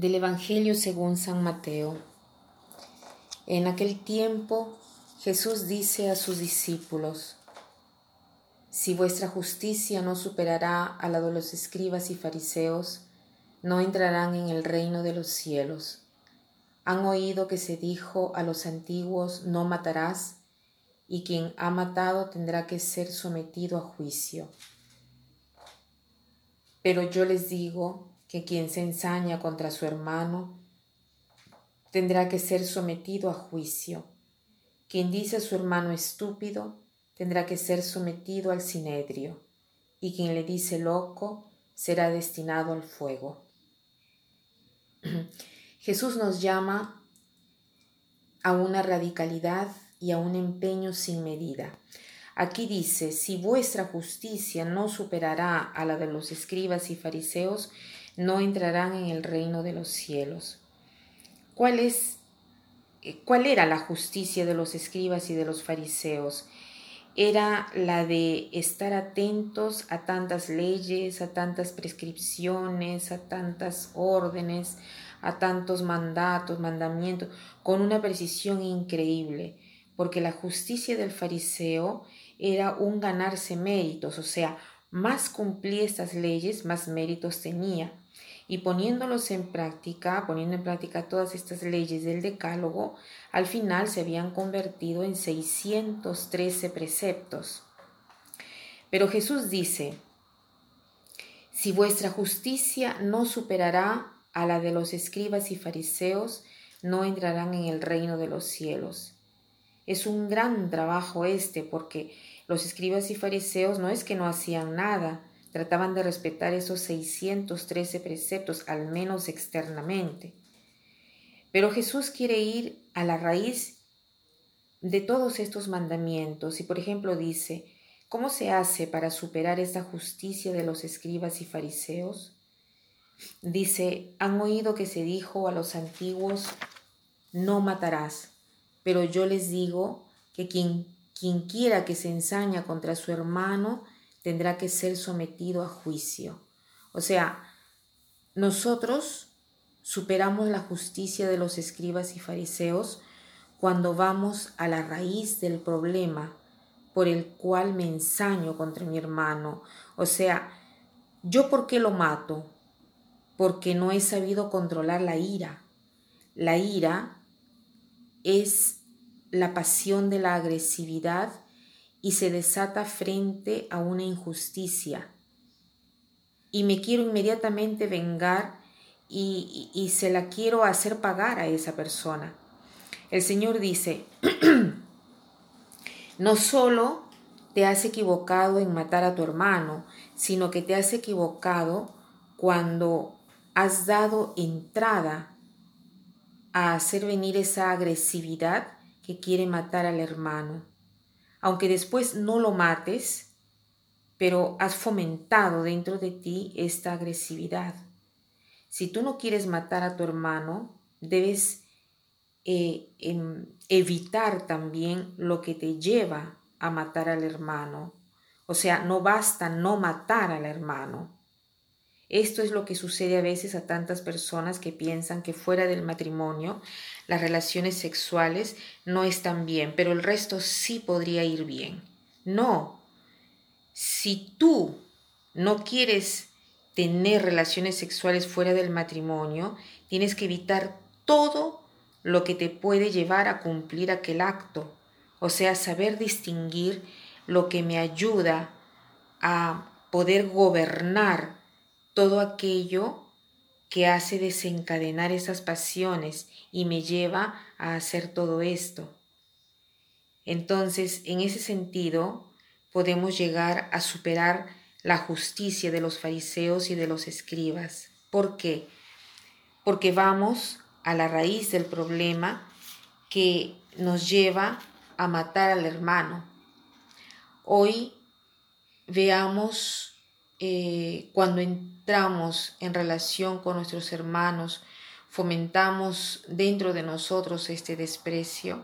Del Evangelio según San Mateo. En aquel tiempo Jesús dice a sus discípulos, Si vuestra justicia no superará a la de los escribas y fariseos, no entrarán en el reino de los cielos. Han oído que se dijo a los antiguos, no matarás, y quien ha matado tendrá que ser sometido a juicio. Pero yo les digo que quien se ensaña contra su hermano tendrá que ser sometido a juicio. Quien dice a su hermano estúpido tendrá que ser sometido al sinedrio, y quien le dice loco será destinado al fuego. Jesús nos llama a una radicalidad y a un empeño sin medida. Aquí dice, si vuestra justicia no superará a la de los escribas y fariseos, no entrarán en el reino de los cielos. ¿Cuál es eh, cuál era la justicia de los escribas y de los fariseos? Era la de estar atentos a tantas leyes, a tantas prescripciones, a tantas órdenes, a tantos mandatos, mandamientos, con una precisión increíble, porque la justicia del fariseo era un ganarse méritos, o sea, más cumplía estas leyes, más méritos tenía. Y poniéndolos en práctica, poniendo en práctica todas estas leyes del Decálogo, al final se habían convertido en 613 preceptos. Pero Jesús dice, si vuestra justicia no superará a la de los escribas y fariseos, no entrarán en el reino de los cielos. Es un gran trabajo este porque los escribas y fariseos no es que no hacían nada, trataban de respetar esos 613 preceptos, al menos externamente. Pero Jesús quiere ir a la raíz de todos estos mandamientos y, por ejemplo, dice, ¿cómo se hace para superar esta justicia de los escribas y fariseos? Dice, han oído que se dijo a los antiguos, no matarás, pero yo les digo que quien quien quiera que se ensaña contra su hermano tendrá que ser sometido a juicio. O sea, nosotros superamos la justicia de los escribas y fariseos cuando vamos a la raíz del problema por el cual me ensaño contra mi hermano. O sea, ¿yo por qué lo mato? Porque no he sabido controlar la ira. La ira es la pasión de la agresividad y se desata frente a una injusticia. Y me quiero inmediatamente vengar y, y, se la quiero hacer pagar a esa persona. El Señor dice, no solo te has equivocado en matar a tu hermano, sino que te has equivocado cuando has dado entrada a hacer venir esa agresividad que quiere matar al hermano. Aunque después no lo mates, pero has fomentado dentro de ti esta agresividad. Si tú no quieres matar a tu hermano, debes eh, em, evitar también lo que te lleva a matar al hermano. O sea, no basta no matar al hermano, esto es lo que sucede a veces a tantas personas que piensan que fuera del matrimonio las relaciones sexuales no están bien, pero el resto sí podría ir bien. No. Si tú no quieres tener relaciones sexuales fuera del matrimonio, tienes que evitar todo lo que te puede llevar a cumplir aquel acto. O sea, saber distinguir lo que me ayuda a poder gobernar todo aquello que hace desencadenar esas pasiones y me lleva a hacer todo esto. Entonces, en ese sentido, podemos llegar a superar la justicia de los fariseos y de los escribas. ¿Por qué? Porque vamos a la raíz del problema que nos lleva a matar al hermano. Hoy veamos eh, cuando entramos en relación con nuestros hermanos, fomentamos dentro de nosotros este desprecio.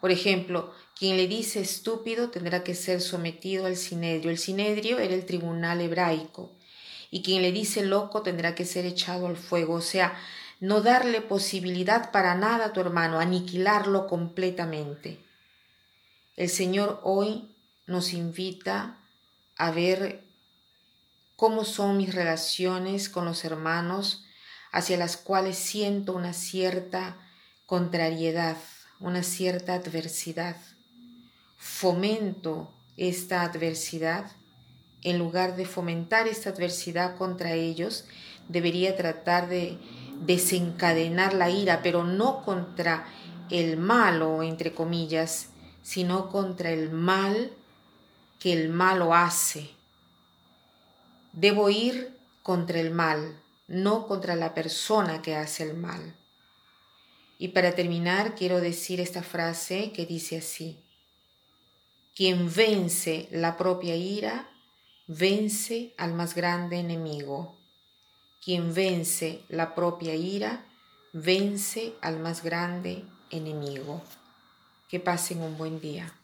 Por ejemplo, quien le dice estúpido tendrá que ser sometido al sinedrio. El sinedrio era el tribunal hebraico y quien le dice loco tendrá que ser echado al fuego, o sea, no darle posibilidad para nada a tu hermano, aniquilarlo completamente. El Señor hoy nos invita a ver cómo son mis relaciones con los hermanos hacia las cuales siento una cierta contrariedad, una cierta adversidad. Fomento esta adversidad. En lugar de fomentar esta adversidad contra ellos, debería tratar de desencadenar la ira, pero no contra el malo, entre comillas, sino contra el mal que el malo hace. Debo ir contra el mal, no contra la persona que hace el mal. Y para terminar, quiero decir esta frase que dice así. Quien vence la propia ira, vence al más grande enemigo. Quien vence la propia ira, vence al más grande enemigo. Que pasen un buen día.